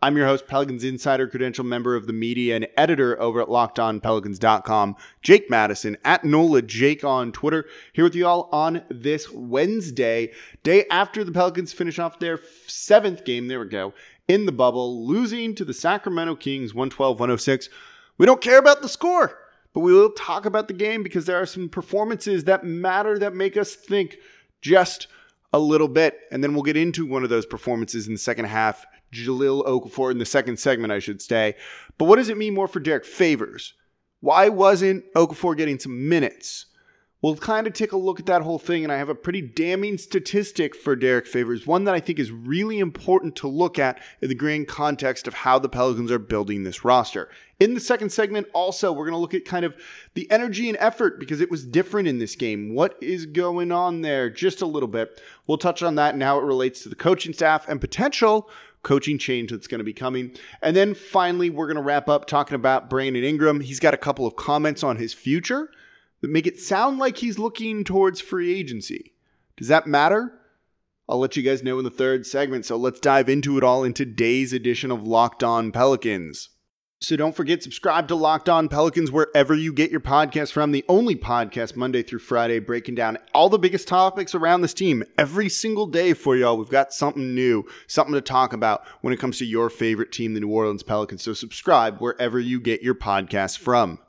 I'm your host, Pelicans Insider, credential member of the media and editor over at LockedOnPelicans.com, Jake Madison at NOLA Jake on Twitter, here with you all on this Wednesday, day after the Pelicans finish off their seventh game. There we go in the bubble, losing to the Sacramento Kings 112 106. We don't care about the score, but we will talk about the game because there are some performances that matter that make us think just a little bit. And then we'll get into one of those performances in the second half Jahlil Okafor in the second segment, I should say. But what does it mean more for Derrick Favors? Why wasn't Okafor getting some minutes? We'll kind of take a look at that whole thing, and I have a pretty damning statistic for Derrick Favors, one that I think is really important to look at in the grand context of how the Pelicans are building this roster. In the second segment, also, we're going to look at kind of the energy and effort because it was different in this game. What is going on there? Just a little bit. We'll touch on that and how it relates to the coaching staff and potential coaching change that's going to be coming. And then finally, we're going to wrap up talking about Brandon Ingram. He's got a couple of comments on his future that make it sound like he's looking towards free agency. Does that matter? I'll let you guys know in the third segment. So let's dive into it all in today's edition of Locked On Pelicans. So don't forget, subscribe to Locked On Pelicans wherever you get your podcast from. The only podcast Monday through Friday breaking down all the biggest topics around this team every single day for y'all. We've got something new, something to talk about when it comes to your favorite team, the New Orleans Pelicans. So subscribe wherever you get your podcast from.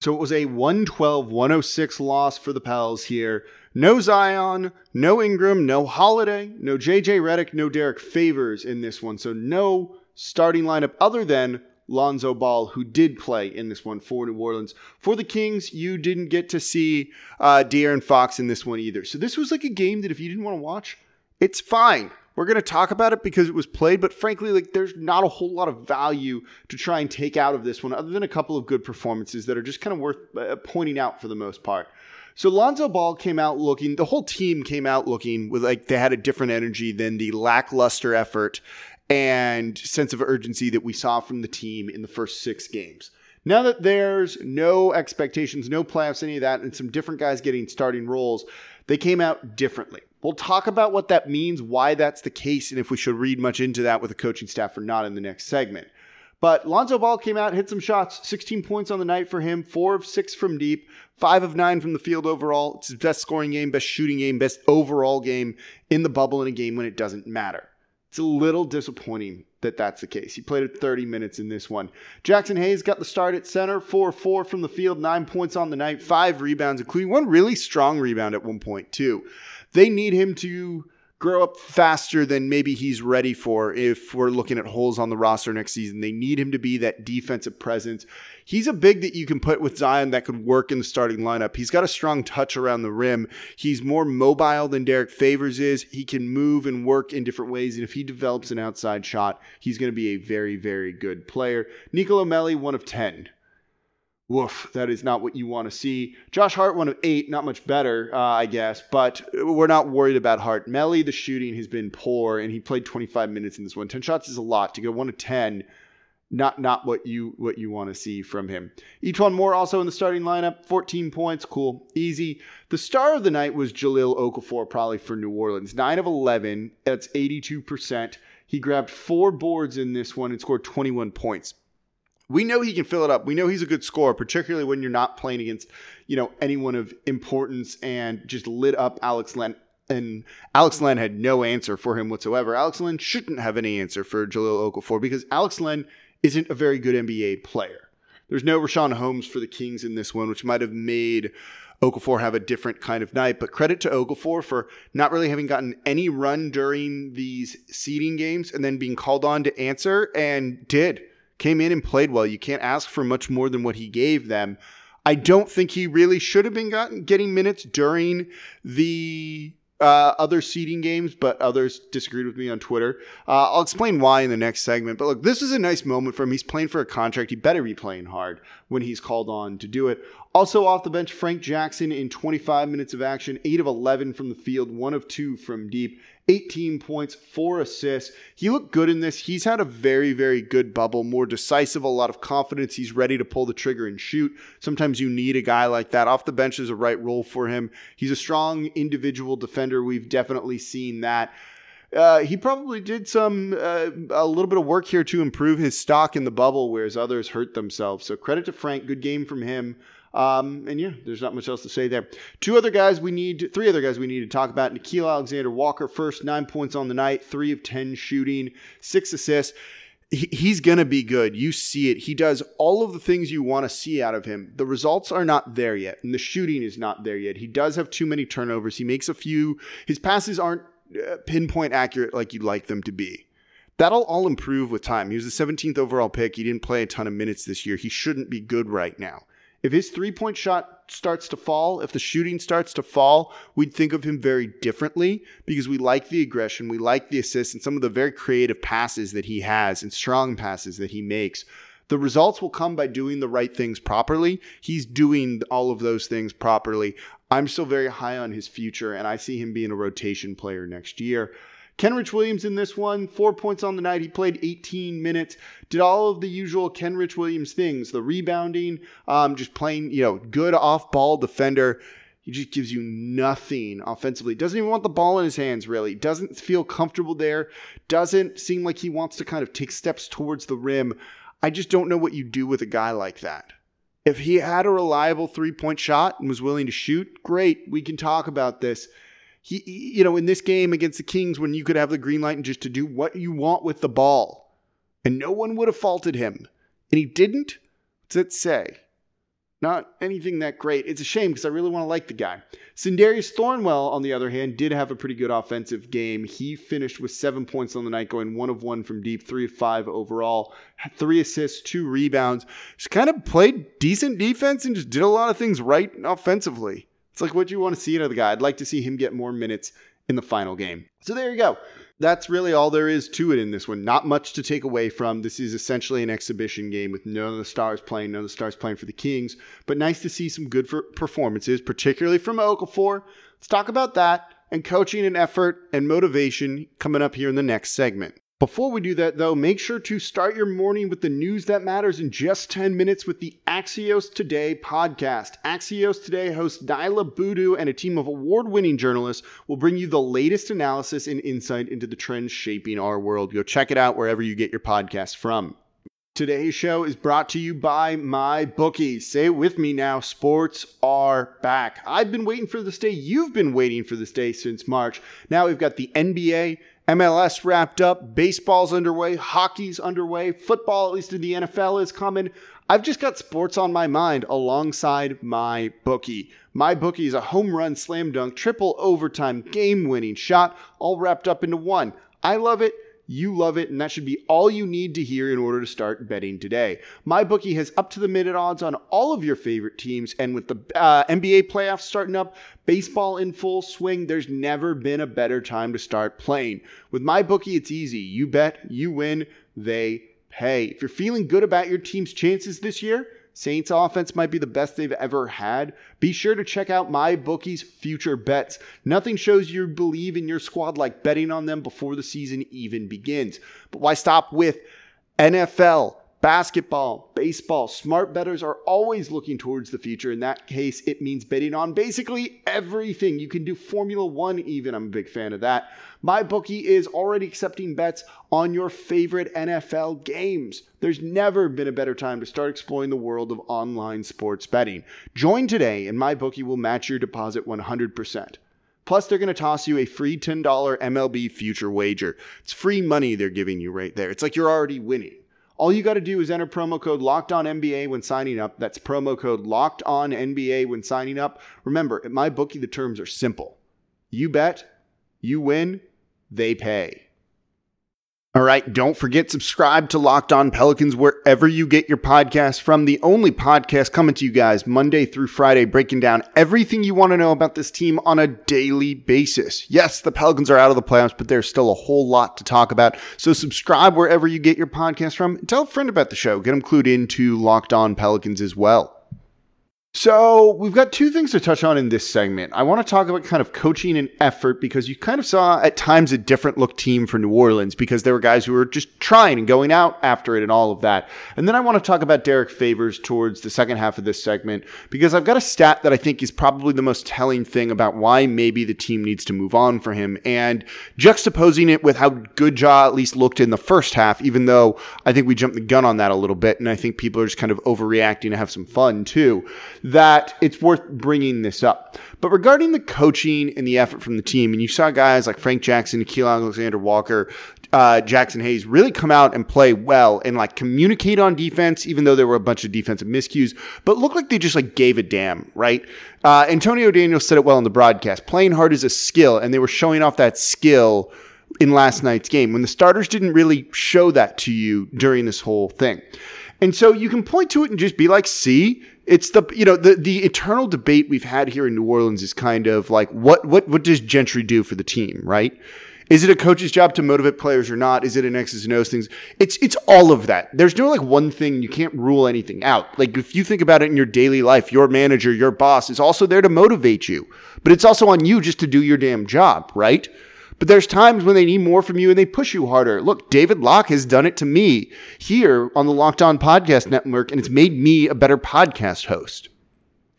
So it was a 112 106 loss for the Pels here. No Zion, no Ingram, no Holiday, no JJ Redick, no Derrick Favors in this one. So no starting lineup other than Lonzo Ball, who did play in this one for New Orleans. For the Kings, you didn't get to see uh, De'Aaron Fox in this one either. So this was like a game that if you didn't want to watch, it's fine. We're going to talk about it because it was played, but frankly, like there's not a whole lot of value to try and take out of this one, other than a couple of good performances that are just kind of worth uh, pointing out for the most part. So Lonzo Ball came out looking, the whole team came out looking with like they had a different energy than the lackluster effort and sense of urgency that we saw from the team in the first six games. Now that there's no expectations, no playoffs, any of that, and some different guys getting starting roles, they came out differently. We'll talk about what that means, why that's the case, and if we should read much into that with the coaching staff or not in the next segment. But Lonzo Ball came out, hit some shots, 16 points on the night for him, four of six from deep, five of nine from the field overall. It's his best scoring game, best shooting game, best overall game in the bubble in a game when it doesn't matter. It's a little disappointing that that's the case. He played 30 minutes in this one. Jaxson Hayes got the start at center, 4 4 from the field, nine points on the night, five rebounds, including one really strong rebound at one point, too. They need him to grow up faster than maybe he's ready for if we're looking at holes on the roster next season. They need him to be that defensive presence. He's a big that you can put with Zion that could work in the starting lineup. He's got a strong touch around the rim. He's more mobile than Derrick Favors is. He can move and work in different ways. And if he develops an outside shot, he's going to be a very, very good player. Nicolo Melli, one of 10 woof, that is not what you want to see. Josh Hart, one of eight, not much better, uh, I guess, but we're not worried about Hart. Melli, the shooting has been poor, and he played 25 minutes in this one. 10 shots is a lot. To go one to 10, not not what you what you want to see from him. E'Twaun Moore also in the starting lineup, 14 points, cool, easy. The star of the night was Jahlil Okafor, probably for New Orleans. 9 of 11, that's 82%. He grabbed four boards in this one and scored 21 points we know he can fill it up. We know he's a good scorer, particularly when you're not playing against, you know, anyone of importance and just lit up Alex Len. And Alex Len had no answer for him whatsoever. Alex Len shouldn't have any answer for Jahlil Okafor because Alex Len isn't a very good NBA player. There's no Richaun Holmes for the Kings in this one, which might have made Okafor have a different kind of night. But credit to Okafor for not really having gotten any run during these seeding games and then being called on to answer and did came in and played well. You can't ask for much more than what he gave them. I don't think he really should have been gotten, getting minutes during the uh, other seeding games, but others disagreed with me on Twitter. Uh, I'll explain why in the next segment. But look, this is a nice moment for him. He's playing for a contract. He better be playing hard when he's called on to do it. Also off the bench, Frank Jackson in 25 minutes of action, 8 of 11 from the field, 1 of 2 from deep. 18 points, four assists. He looked good in this. He's had a very, very good bubble, more decisive, a lot of confidence. He's ready to pull the trigger and shoot. Sometimes you need a guy like that. Off the bench is a right role for him. He's a strong individual defender. We've definitely seen that. Uh, he probably did some uh, a little bit of work here to improve his stock in the bubble, whereas others hurt themselves. So credit to Frank, good game from him. Um, and yeah, there's not much else to say there. Two other guys we need, three other guys we need to talk about. Nickeil Alexander Walker, first nine points on the night, three of 10 shooting, six assists. He, he's going to be good. You see it. He does all of the things you want to see out of him. The results are not there yet, and the shooting is not there yet. He does have too many turnovers. He makes a few, his passes aren't uh, pinpoint accurate like you'd like them to be. That'll all improve with time. He was the 17th overall pick. He didn't play a ton of minutes this year. He shouldn't be good right now. If his three point shot starts to fall, if the shooting starts to fall, we'd think of him very differently because we like the aggression, we like the assists, and some of the very creative passes that he has and strong passes that he makes. The results will come by doing the right things properly. He's doing all of those things properly. I'm still very high on his future, and I see him being a rotation player next year. Kenrich Williams in this one, four points on the night. He played 18 minutes, did all of the usual Kenrich Williams things the rebounding, um, just playing, you know, good off ball defender. He just gives you nothing offensively. Doesn't even want the ball in his hands, really. Doesn't feel comfortable there. Doesn't seem like he wants to kind of take steps towards the rim. I just don't know what you do with a guy like that. If he had a reliable three point shot and was willing to shoot, great. We can talk about this he, you know, in this game against the Kings, when you could have the green light and just to do what you want with the ball, and no one would have faulted him, and he didn't. What's that say? Not anything that great. It's a shame because I really want to like the guy. Sindarius Thornwell, on the other hand, did have a pretty good offensive game. He finished with seven points on the night, going one of one from deep, three of five overall, had three assists, two rebounds. Just kind of played decent defense and just did a lot of things right offensively. It's like what you want to see out of the guy. I'd like to see him get more minutes in the final game. So there you go. That's really all there is to it in this one. Not much to take away from. This is essentially an exhibition game with none of the stars playing, none of the stars playing for the Kings. But nice to see some good performances, particularly from Okafor. Let's talk about that and coaching and effort and motivation coming up here in the next segment. Before we do that, though, make sure to start your morning with the news that matters in just 10 minutes with the Axios Today podcast. Axios Today host Niala Boodhoo and a team of award winning journalists will bring you the latest analysis and insight into the trends shaping our world. Go check it out wherever you get your podcast from. Today's show is brought to you by my bookies. Say it with me now. Sports are back. I've been waiting for this day. You've been waiting for this day since March. Now we've got the NBA, MLS wrapped up, baseball's underway, hockey's underway, football, at least in the NFL, is coming. I've just got sports on my mind alongside my bookie. My bookie is a home run, slam dunk, triple overtime, game winning shot, all wrapped up into one. I love it. You love it, and that should be all you need to hear in order to start betting today. MyBookie has up to the minute odds on all of your favorite teams, and with the uh, NBA playoffs starting up, baseball in full swing, there's never been a better time to start playing. With MyBookie, it's easy. You bet, you win, they pay. If you're feeling good about your team's chances this year, Saints offense might be the best they've ever had. Be sure to check out MyBookie's future bets. Nothing shows you believe in your squad like betting on them before the season even begins. But why stop with NFL? Basketball, baseball, smart bettors are always looking towards the future. In that case, it means betting on basically everything. You can do Formula One, even. I'm a big fan of that. MyBookie is already accepting bets on your favorite NFL games. There's never been a better time to start exploring the world of online sports betting. Join today, and MyBookie will match your deposit 100%. Plus, they're going to toss you a free $10 MLB future wager. It's free money they're giving you right there. It's like you're already winning. All you got to do is enter promo code Locked On NBA when signing up. That's promo code Locked On NBA when signing up. Remember, at MyBookie, the terms are simple. You bet, you win, they pay. All right, don't forget subscribe to Locked On Pelicans wherever you get your podcast from. The only podcast coming to you guys Monday through Friday, breaking down everything you want to know about this team on a daily basis. Yes, the Pelicans are out of the playoffs, but there's still a whole lot to talk about. So subscribe wherever you get your podcast from. Tell a friend about the show. Get them clued into Locked On Pelicans as well. So, we've got two things to touch on in this segment. I want to talk about kind of coaching and effort because you kind of saw at times a different look team for New Orleans because there were guys who were just trying and going out after it and all of that. And then I want to talk about Derrick Favors towards the second half of this segment because I've got a stat that I think is probably the most telling thing about why maybe the team needs to move on for him and juxtaposing it with how good Ja at least looked in the first half, even though I think we jumped the gun on that a little bit. And I think people are just kind of overreacting to have some fun too that it's worth bringing this up. But regarding the coaching and the effort from the team, and you saw guys like Frank Jackson, Nickeil Alexander Walker, uh, Jaxson Hayes really come out and play well and like communicate on defense, even though there were a bunch of defensive miscues, but look like they just like gave a damn, right? Uh, Antonio Daniels said it well in the broadcast. Playing hard is a skill, and they were showing off that skill in last night's game when the starters didn't really show that to you during this whole thing. And so you can point to it and just be like, see, it's the you know the the eternal debate we've had here in New Orleans is kind of like what what what does Gentry do for the team, right? Is it a coach's job to motivate players or not? Is it an X's and O's things? It's it's all of that. There's no like one thing you can't rule anything out. Like if you think about it in your daily life, your manager, your boss is also there to motivate you, but it's also on you just to do your damn job, right? But there's times when they need more from you and they push you harder. Look, David Locke has done it to me here on the Locked On Podcast Network, and it's made me a better podcast host.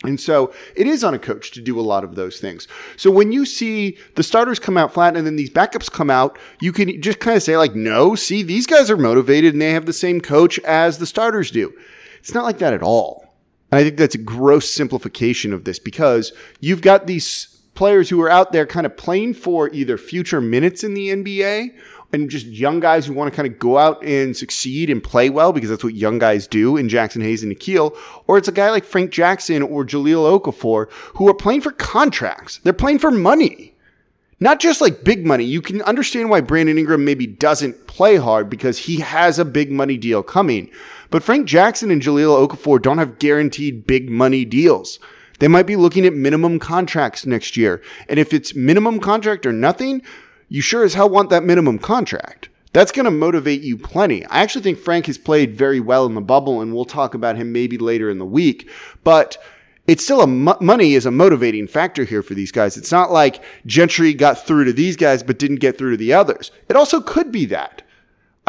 And so it is on a coach to do a lot of those things. So when you see the starters come out flat and then these backups come out, you can just kind of say, like, no, see, these guys are motivated and they have the same coach as the starters do. It's not like that at all. And I think that's a gross simplification of this because you've got these players who are out there kind of playing for either future minutes in the NBA and just young guys who want to kind of go out and succeed and play well because that's what young guys do in Jaxson Hayes and Nickeil, or it's a guy like Frank Jackson or Jahlil Okafor who are playing for contracts. They're playing for money. Not just like big money. You can understand why Brandon Ingram maybe doesn't play hard because he has a big money deal coming. But Frank Jackson and Jahlil Okafor don't have guaranteed big money deals. They might be looking at minimum contracts next year. And if it's minimum contract or nothing, you sure as hell want that minimum contract. That's going to motivate you plenty. I actually think Frank has played very well in the bubble, and we'll talk about him maybe later in the week. But it's still a money is a motivating factor here for these guys. It's not like Gentry got through to these guys but didn't get through to the others. It also could be that.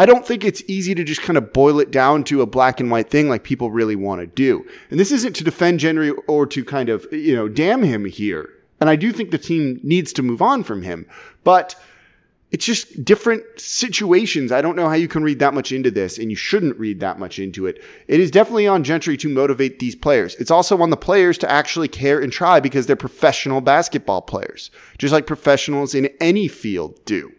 I don't think it's easy to just kind of boil it down to a black and white thing like people really want to do. And this isn't to defend Gentry or to kind of, you know, damn him here. And I do think the team needs to move on from him. But it's just different situations. I don't know how you can read that much into this, and you shouldn't read that much into it. It is definitely on Gentry to motivate these players. It's also on the players to actually care and try because they're professional basketball players, just like professionals in any field do.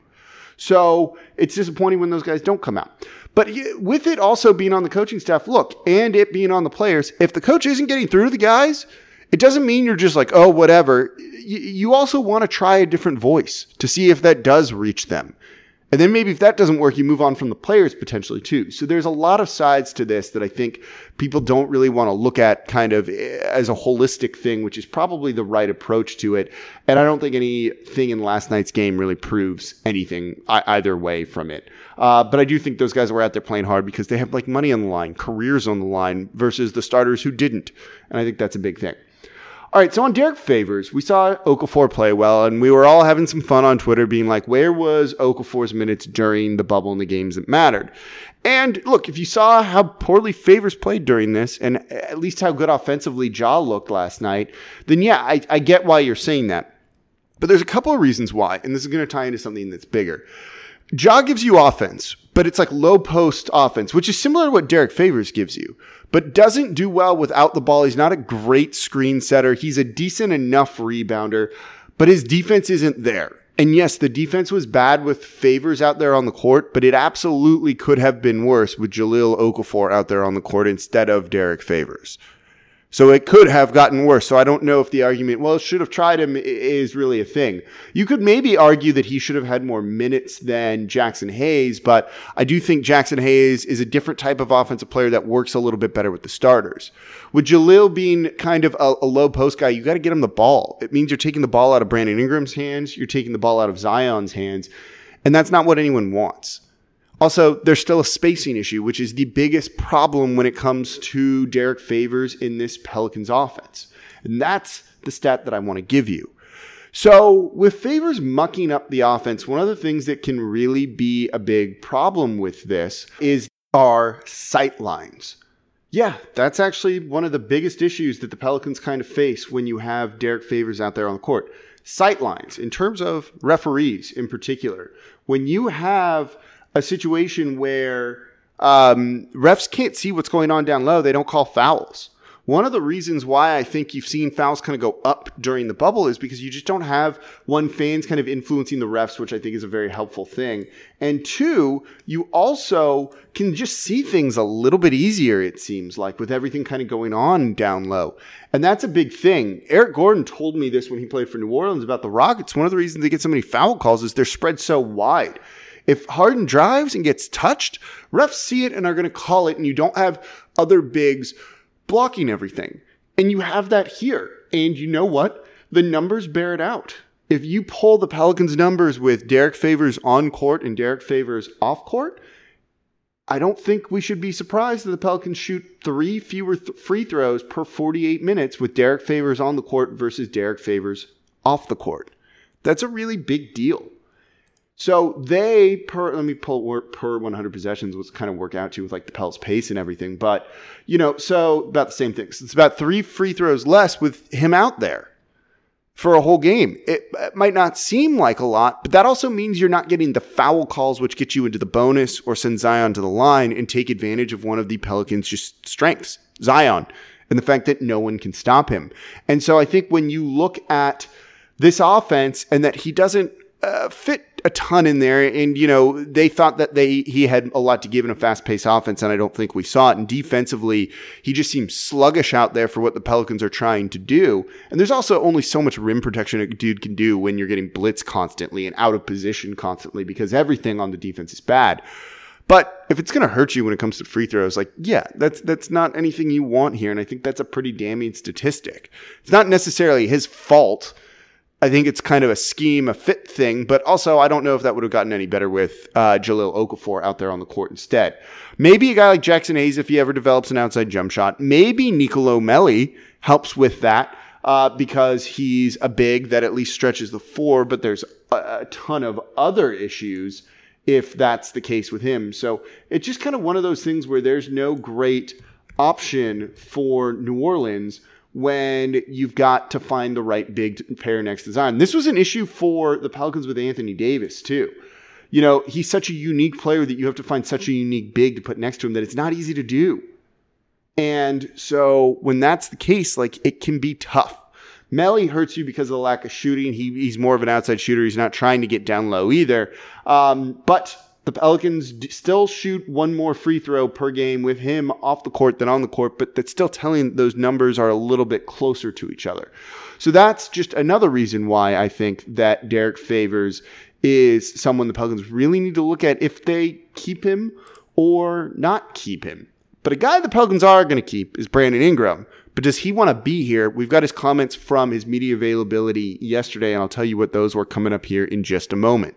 So it's disappointing when those guys don't come out. But with it also being on the coaching staff, look, and it being on the players, if the coach isn't getting through to the guys, it doesn't mean you're just like, oh, whatever. You also want to try a different voice to see if that does reach them. And then maybe if that doesn't work, you move on from the players potentially too. So there's a lot of sides to this that I think people don't really want to look at kind of eh, as a holistic thing, which is probably the right approach to it. And I don't think anything in last night's game really proves anything either way from it. Uh, but I do think those guys were out there playing hard because they have like money on the line, careers on the line versus the starters who didn't. And I think that's a big thing. All right, so on Derrick Favors, we saw Okafor play well, and we were all having some fun on Twitter, being like, "Where was Okafor's minutes during the bubble in the games that mattered?" And look, if you saw how poorly Favors played during this, and at least how good offensively Ja looked last night, then yeah, I, I get why you're saying that. But there's a couple of reasons why, and this is going to tie into something that's bigger. Ja gives you offense, but it's like low post offense, which is similar to what Derrick Favors gives you, but doesn't do well without the ball. He's not a great screen setter. He's a decent enough rebounder, but his defense isn't there. And yes, the defense was bad with favors out there on the court, but it absolutely could have been worse with Jahlil Okafor out there on the court instead of Derrick Favors. So it could have gotten worse. So I don't know if the argument, well, should have tried him is really a thing. You could maybe argue that he should have had more minutes than Jaxson Hayes, but I do think Jaxson Hayes is a different type of offensive player that works a little bit better with the starters. With Jahlil being kind of a, a low post guy, you got to get him the ball. It means you're taking the ball out of Brandon Ingram's hands, you're taking the ball out of Zion's hands, and that's not what anyone wants. Also, there's still a spacing issue, which is the biggest problem when it comes to Derrick Favors in this Pelicans offense. And that's the stat that I want to give you. So, with Favors mucking up the offense, one of the things that can really be a big problem with this is our sight lines. Yeah, that's actually one of the biggest issues that the Pelicans kind of face when you have Derrick Favors out there on the court. Sight lines, in terms of referees in particular. When you have a situation where um, refs can't see what's going on down low, they don't call fouls. One of the reasons why I think you've seen fouls kind of go up during the bubble is because you just don't have one fans kind of influencing the refs, which I think is a very helpful thing. And two, you also can just see things a little bit easier, it seems like, with everything kind of going on down low. And that's a big thing. Eric Gordon told me this when he played for New Orleans about the Rockets. One of the reasons they get so many foul calls is they're spread so wide. If Harden drives and gets touched, refs see it and are going to call it, and you don't have other bigs blocking everything. And you have that here. And you know what? The numbers bear it out. If you pull the Pelicans' numbers with Derrick Favors on court and Derrick Favors off court, I don't think we should be surprised that the Pelicans shoot three fewer th- free throws per 48 minutes with Derrick Favors on the court versus Derrick Favors off the court. That's a really big deal. So they per let me pull per 100 possessions was kind of work out to with like the Pels pace and everything, but you know, so about the same things. It's about three free throws less with him out there for a whole game. It, it, might not seem like a lot, but that also means you're not getting the foul calls which get you into the bonus or send Zion to the line and take advantage of one of the Pelicans' just strengths, Zion, and the fact that no one can stop him. And so I think when you look at this offense and that he doesn't uh, fit a ton in there, and you know they thought that they he had a lot to give in a fast paced offense, and I don't think we saw it. And defensively, he just seems sluggish out there for what the Pelicans are trying to do. And there's also only so much rim protection a dude can do when you're getting blitz constantly and out of position constantly because everything on the defense is bad. But if it's going to hurt you when it comes to free throws, like yeah, that's that's not anything you want here, and I think that's a pretty damning statistic. It's not necessarily his fault I think it's kind of a scheme, a fit thing, but also I don't know if that would have gotten any better with uh, Jahlil Okafor out there on the court instead. Maybe a guy like Jaxson Hayes, if he ever develops an outside jump shot, maybe Nicolo Melli helps with that uh, because he's a big that at least stretches the four, but there's a, a ton of other issues if that's the case with him. So it's just kind of one of those things where there's no great option for New Orleans when you've got to find the right big pair next to Zion. This was an issue for the Pelicans with Anthony Davis, too. You know, he's such a unique player that you have to find such a unique big to put next to him that it's not easy to do. And so when that's the case, like it can be tough. Melli hurts you because of the lack of shooting. He, he's more of an outside shooter. He's not trying to get down low either. Um, but the Pelicans still shoot one more free throw per game with him off the court than on the court, but that's still telling those numbers are a little bit closer to each other. So that's just another reason why I think that Derrick Favors is someone the Pelicans really need to look at if they keep him or not keep him. But a guy the Pelicans are going to keep is Brandon Ingram. But does he want to be here? We've got his comments from his media availability yesterday, and I'll tell you what those were coming up here in just a moment.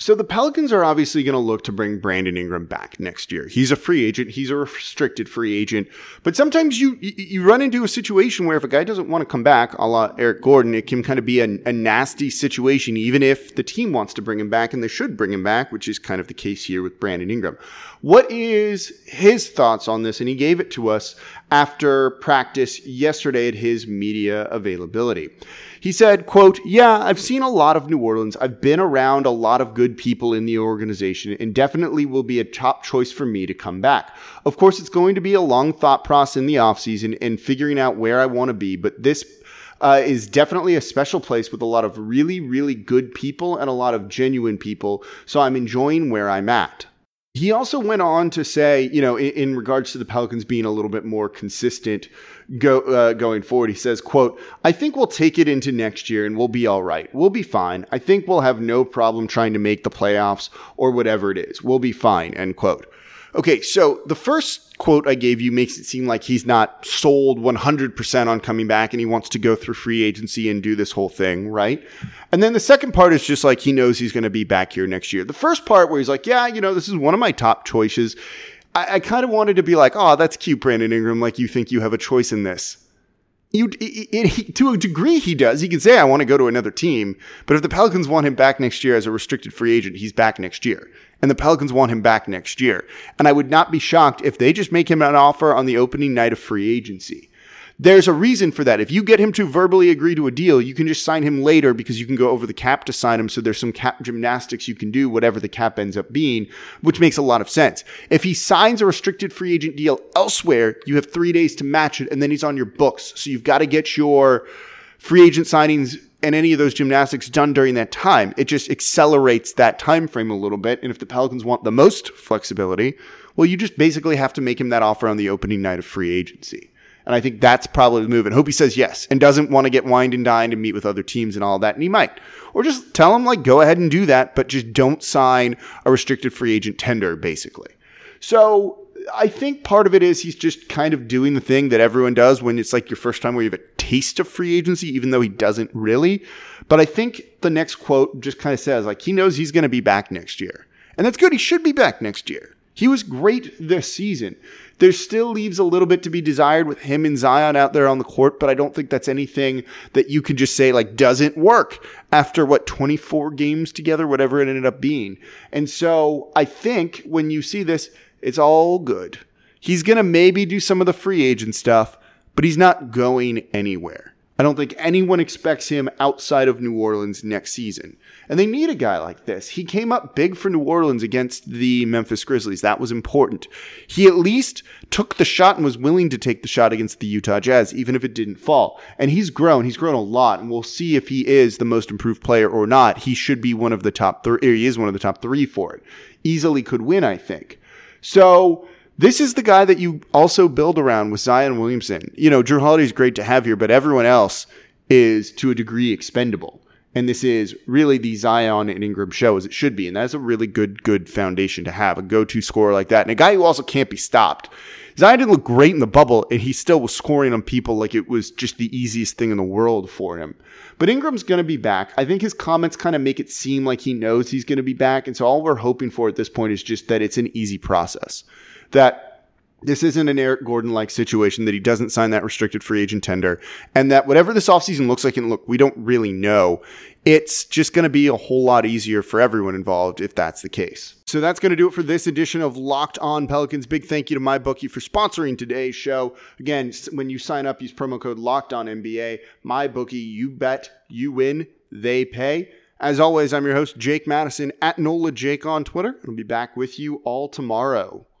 So the Pelicans are obviously going to look to bring Brandon Ingram back next year. He's a free agent. He's a restricted free agent. But sometimes you you run into a situation where if a guy doesn't want to come back, a la Eric Gordon, it can kind of be a, a nasty situation, even if the team wants to bring him back and they should bring him back, which is kind of the case here with Brandon Ingram. What is his thoughts on this? And he gave it to us after practice yesterday at his media availability. He said, quote, Yeah, I've seen a lot of New Orleans. I've been around a lot of good people in the organization and definitely will be a top choice for me to come back. Of course, it's going to be a long thought process in the offseason and figuring out where I want to be, but this uh, is definitely a special place with a lot of really, really good people and a lot of genuine people. So I'm enjoying where I'm at. He also went on to say, you know, in, in, regards to the Pelicans being a little bit more consistent go, uh, going forward, he says, "quote I think we'll take it into next year and we'll be all right. We'll be fine. I think we'll have no problem trying to make the playoffs or whatever it is. We'll be fine." End quote. Okay, so the first quote I gave you makes it seem like he's not sold 100% on coming back and he wants to go through free agency and do this whole thing, right? And then the second part is just like he knows he's going to be back here next year. The first part where he's like, yeah, you know, this is one of my top choices. I, I kind of wanted to be like, oh, that's cute, Brandon Ingram. Like you think you have a choice in this. You, it, it, to a degree, he does. He can say, I want to go to another team. But if the Pelicans want him back next year as a restricted free agent, he's back next year and the Pelicans want him back next year. And I would not be shocked if they just make him an offer on the opening night of free agency. There's a reason for that. If you get him to verbally agree to a deal, you can just sign him later because you can go over the cap to sign him. So there's some cap gymnastics you can do, whatever the cap ends up being, which makes a lot of sense. If he signs a restricted free agent deal elsewhere, you have three days to match it and then he's on your books. So you've got to get your free agent signings and any of those gymnastics done during that time. It just accelerates that time frame a little bit. And if the Pelicans want the most flexibility, well, you just basically have to make him that offer on the opening night of free agency. And I think that's probably the move. And hope he says yes and doesn't want to get wined and dined and meet with other teams and all that. And he might. Or just tell him, like, go ahead and do that, but just don't sign a restricted free agent tender, basically. So I think part of it is he's just kind of doing the thing that everyone does when it's like your first time where you have a taste of free agency, even though he doesn't really. But I think the next quote just kind of says like he knows he's going to be back next year. And that's good. He should be back next year. He was great this season. There still leaves a little bit to be desired with him and Zion out there on the court, but I don't think that's anything that you can just say like doesn't work after what 24 games together, whatever it ended up being. And so I think when you see this, it's all good. He's going to maybe do some of the free agent stuff, but he's not going anywhere. I don't think anyone expects him outside of New Orleans next season. And they need a guy like this. He came up big for New Orleans against the Memphis Grizzlies. That was important. He at least took the shot and was willing to take the shot against the Utah Jazz, even if it didn't fall. And he's grown. He's grown a lot. And we'll see if he is the most improved player or not. He should be one of the top three. He is one of the top three for it. Easily could win, I think. So this is the guy that you also build around with Zion Williamson. You know, Jrue Holiday is great to have here, but everyone else is to a degree expendable. And this is really the Zion and Ingram show as it should be. And that's a really good, good foundation to have a go to scorer like that. And a guy who also can't be stopped. Zion didn't look great in the bubble, and he still was scoring on people like it was just the easiest thing in the world for him. But Ingram's going to be back. I think his comments kind of make it seem like he knows he's going to be back. And so all we're hoping for at this point is just that it's an easy process. That this isn't an Eric Gordon like situation that he doesn't sign that restricted free agent tender and that whatever this offseason looks like and look we don't really know it's just going to be a whole lot easier for everyone involved if that's the case. So that's going to do it for this edition of Locked On Pelicans. Big thank you to MyBookie for sponsoring today's show. Again, when you sign up, use promo code Locked On NBA. MyBookie, you bet, you win, they pay. As always, I'm your host Jake Madison at NOLA Jake on Twitter. I'll be back with you all tomorrow.